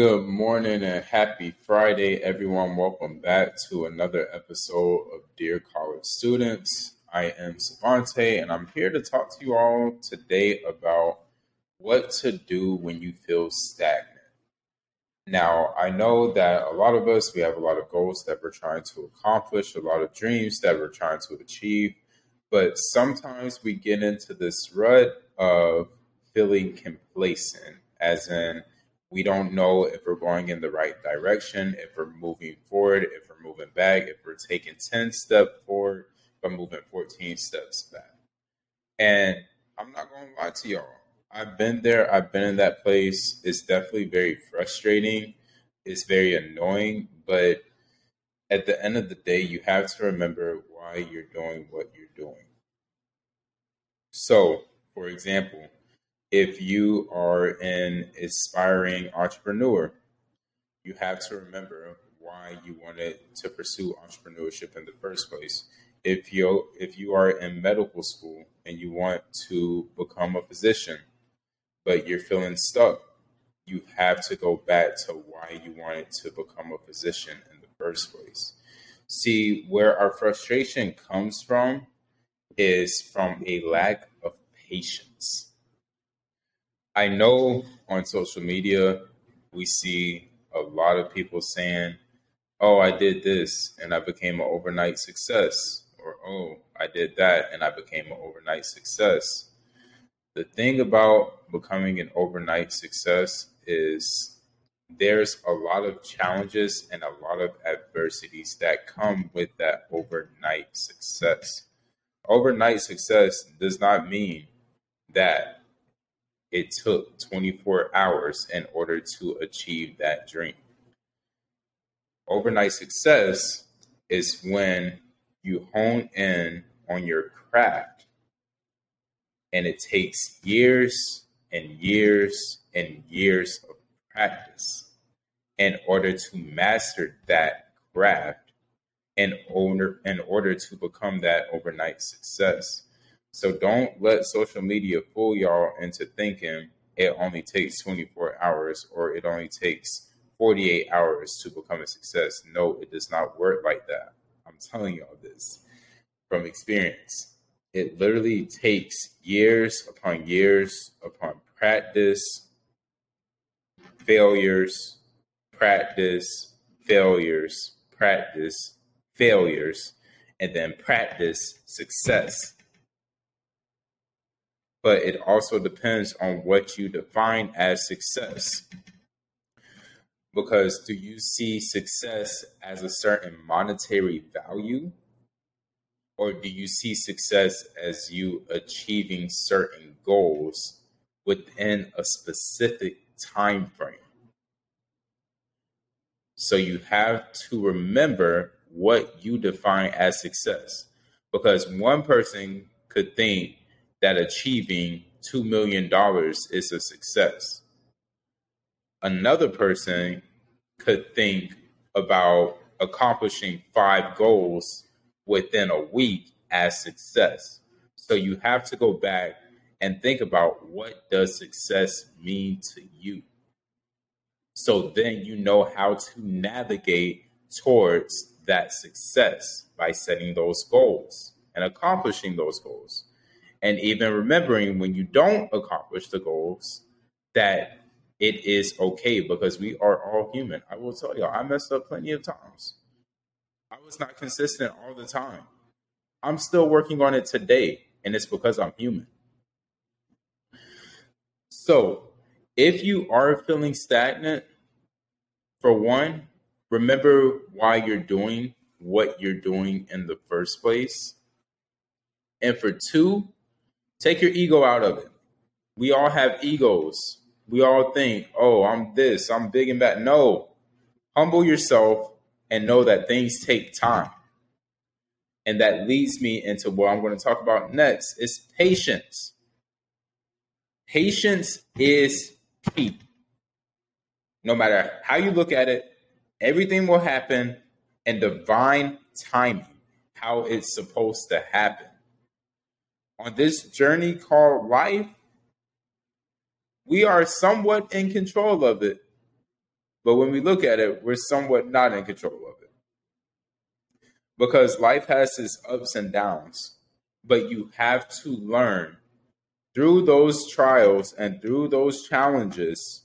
Good morning and happy Friday, everyone. Welcome back to another episode of Dear College Students. I am Savante and I'm here to talk to you all today about what to do when you feel stagnant. Now, I know that a lot of us, we have a lot of goals that we're trying to accomplish, a lot of dreams that we're trying to achieve, but sometimes we get into this rut of feeling complacent, as in, we don't know if we're going in the right direction, if we're moving forward, if we're moving back, if we're taking 10 steps forward, but moving 14 steps back. And I'm not going to lie to y'all. I've been there. I've been in that place. It's definitely very frustrating. It's very annoying. But at the end of the day, you have to remember why you're doing what you're doing. So, for example, if you are an aspiring entrepreneur, you have to remember why you wanted to pursue entrepreneurship in the first place. If you if you are in medical school and you want to become a physician, but you're feeling stuck, you have to go back to why you wanted to become a physician in the first place. See, where our frustration comes from is from a lack of patience I know on social media we see a lot of people saying, "Oh, I did this and I became an overnight success," or "Oh, I did that and I became an overnight success." The thing about becoming an overnight success is there's a lot of challenges and a lot of adversities that come with that overnight success. Overnight success does not mean that it took 24 hours in order to achieve that dream. Overnight success is when you hone in on your craft and it takes years and years and years of practice in order to master that craft in order in order to become that overnight success. So don't let social media fool y'all into thinking it only takes 24 hours or it only takes 48 hours to become a success. No, it does not work like that. I'm telling y'all this from experience. It literally takes years upon years upon practice, failures, practice, failures, practice, failures, and then practice success but it also depends on what you define as success. Because do you see success as a certain monetary value? Or do you see success as you achieving certain goals within a specific time frame? So you have to remember what you define as success. Because one person could think that achieving $2 million is a success. Another person could think about accomplishing five goals within a week as success. So you have to go back and think about what does success mean to you. So then you know how to navigate towards that success by setting those goals and accomplishing those goals and even remembering when you don't accomplish the goals that it is okay because we are all human. I will tell you, I messed up plenty of times. I was not consistent all the time. I'm still working on it today, and it's because I'm human. So, if you are feeling stagnant, for one, remember why you're doing what you're doing in the first place. And for two, Take your ego out of it. We all have egos. We all think, oh, I'm this, I'm big and bad. No, humble yourself and know that things take time. And that leads me into what I'm going to talk about next is patience. Patience is key. No matter how you look at it, everything will happen in divine timing, how it's supposed to happen on this journey called life, we are somewhat in control of it. But when we look at it, we're somewhat not in control of it. Because life has its ups and downs. But you have to learn through those trials and through those challenges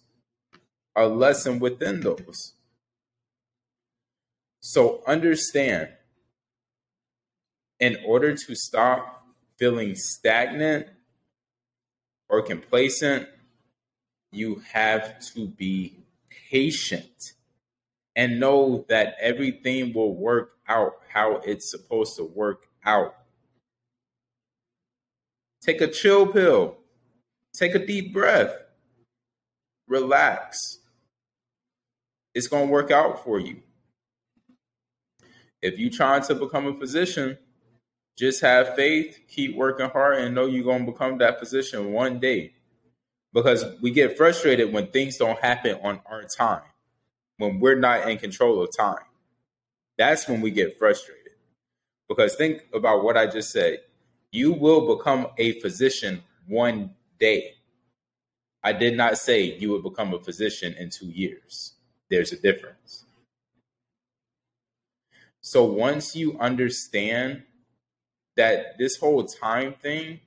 a lesson within those. So understand in order to stop feeling stagnant or complacent, you have to be patient and know that everything will work out how it's supposed to work out. Take a chill pill, take a deep breath, relax. It's going to work out for you. If you're trying to become a physician, just have faith, keep working hard, and know you're going to become that physician one day. Because we get frustrated when things don't happen on our time, when we're not in control of time. That's when we get frustrated. Because think about what I just said. You will become a physician one day. I did not say you would become a physician in two years. There's a difference. So once you understand that this whole time thing,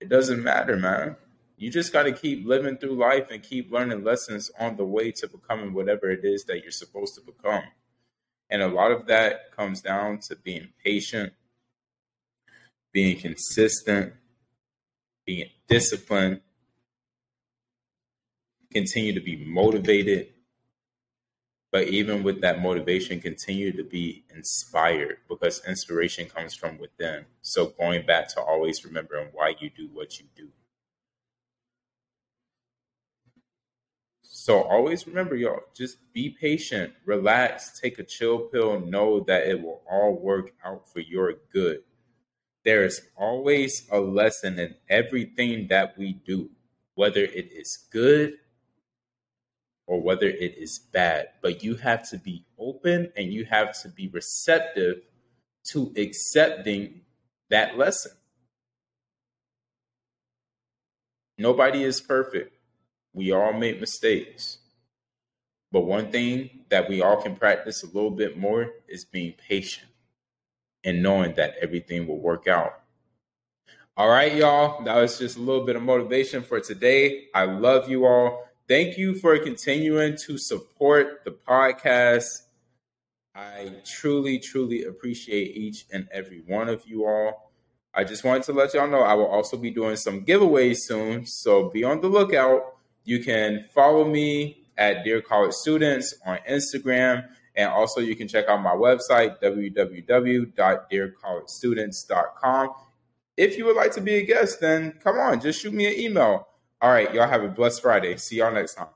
it doesn't matter, man. You just got to keep living through life and keep learning lessons on the way to becoming whatever it is that you're supposed to become. And a lot of that comes down to being patient, being consistent, being disciplined, continue to be motivated, but even with that motivation, continue to be inspired because inspiration comes from within. So going back to always remembering why you do what you do. So always remember, y'all, just be patient, relax, take a chill pill, know that it will all work out for your good. There is always a lesson in everything that we do, whether it is good or whether it is bad. But you have to be open and you have to be receptive to accepting that lesson. Nobody is perfect. We all make mistakes. But one thing that we all can practice a little bit more is being patient and knowing that everything will work out. All right, y'all. That was just a little bit of motivation for today. I love you all. Thank you for continuing to support the podcast. I truly, truly appreciate each and every one of you all. I just wanted to let y'all know I will also be doing some giveaways soon, so be on the lookout. You can follow me at Dear College Students on Instagram, and also you can check out my website, www.dearcollegestudents.com. If you would like to be a guest, then come on, just shoot me an email all right, y'all have a blessed Friday. See y'all next time.